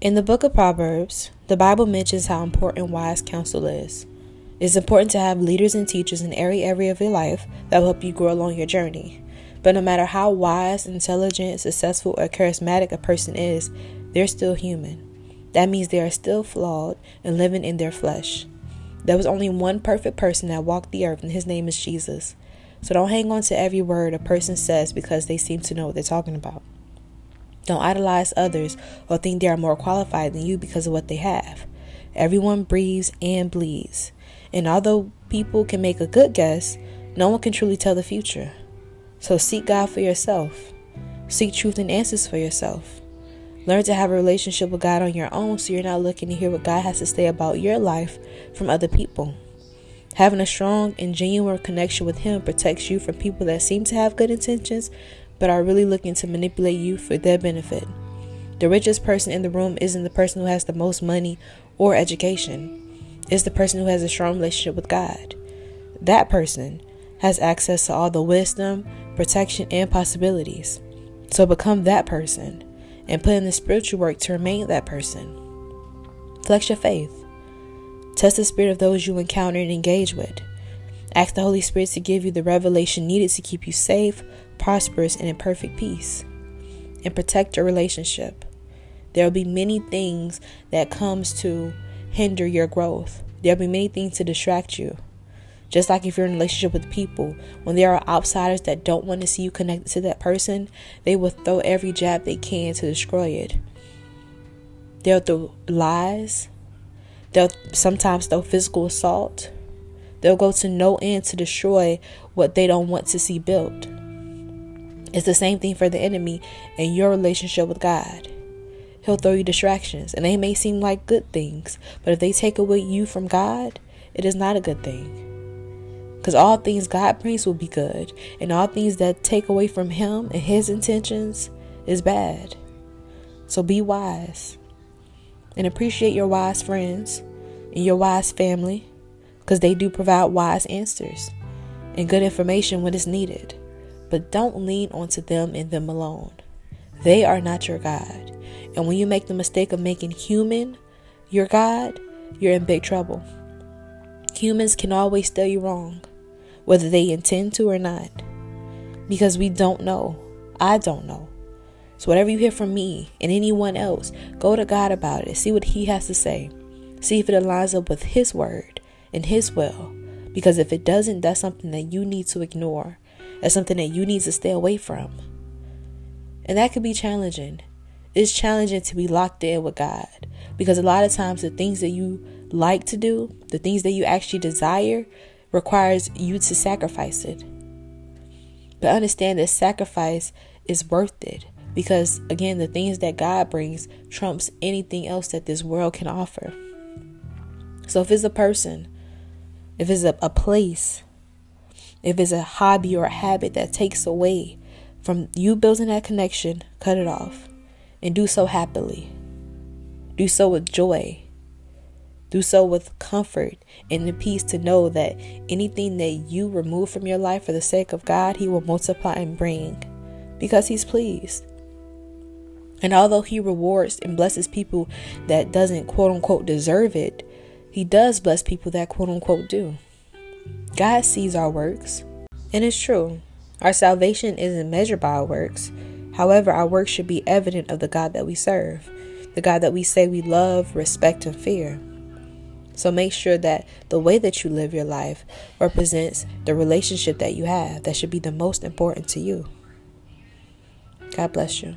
In the book of Proverbs, the Bible mentions how important wise counsel is. It's important to have leaders and teachers in every area of your life that will help you grow along your journey. But no matter how wise, intelligent, successful, or charismatic a person is, they're still human. That means they are still flawed and living in their flesh. There was only one perfect person that walked the earth, and his name is Jesus. So don't hang on to every word a person says because they seem to know what they're talking about. Don't idolize others or think they are more qualified than you because of what they have. Everyone breathes and bleeds. And although people can make a good guess, no one can truly tell the future. So seek God for yourself. Seek truth and answers for yourself. Learn to have a relationship with God on your own so you're not looking to hear what God has to say about your life from other people. Having a strong and genuine connection with Him protects you from people that seem to have good intentions but are really looking to manipulate you for their benefit. The richest person in the room isn't the person who has the most money or education, it's the person who has a strong relationship with God. That person has access to all the wisdom, protection, and possibilities. So become that person and put in the spiritual work to remain that person. Flex your faith. Test the spirit of those you encounter and engage with. Ask the Holy Spirit to give you the revelation needed to keep you safe, prosperous, and in perfect peace. And protect your relationship. There will be many things that comes to hinder your growth. There will be many things to distract you. Just like if you're in a relationship with people, when there are outsiders that don't want to see you connected to that person, they will throw every jab they can to destroy it. They'll throw lies. They'll sometimes throw physical assault. They'll go to no end to destroy what they don't want to see built. It's the same thing for the enemy in your relationship with God. He'll throw you distractions, and they may seem like good things, but if they take away you from God, it is not a good thing. Because all things God brings will be good, and all things that take away from Him and His intentions is bad. So be wise and appreciate your wise friends and your wise family because they do provide wise answers and good information when it's needed. But don't lean onto them and them alone. They are not your God. And when you make the mistake of making human your God, you're in big trouble. Humans can always steer you wrong, whether they intend to or not, because we don't know. I don't know. So, whatever you hear from me and anyone else, go to God about it. See what He has to say. See if it aligns up with His word and His will. Because if it doesn't, that's something that you need to ignore. That's something that you need to stay away from. And that could be challenging. It's challenging to be locked in with God because a lot of times the things that you like to do, the things that you actually desire, requires you to sacrifice it. But understand that sacrifice is worth it because again, the things that God brings trumps anything else that this world can offer. So if it's a person, if it's a, a place, if it's a hobby or a habit that takes away from you building that connection, cut it off and do so happily. Do so with joy. Do so with comfort and the peace to know that anything that you remove from your life for the sake of God, He will multiply and bring because He's pleased. And although He rewards and blesses people that doesn't quote unquote deserve it, He does bless people that quote unquote do. God sees our works, and it's true. Our salvation isn't measured by our works. However, our works should be evident of the God that we serve, the God that we say we love, respect, and fear. So make sure that the way that you live your life represents the relationship that you have that should be the most important to you. God bless you.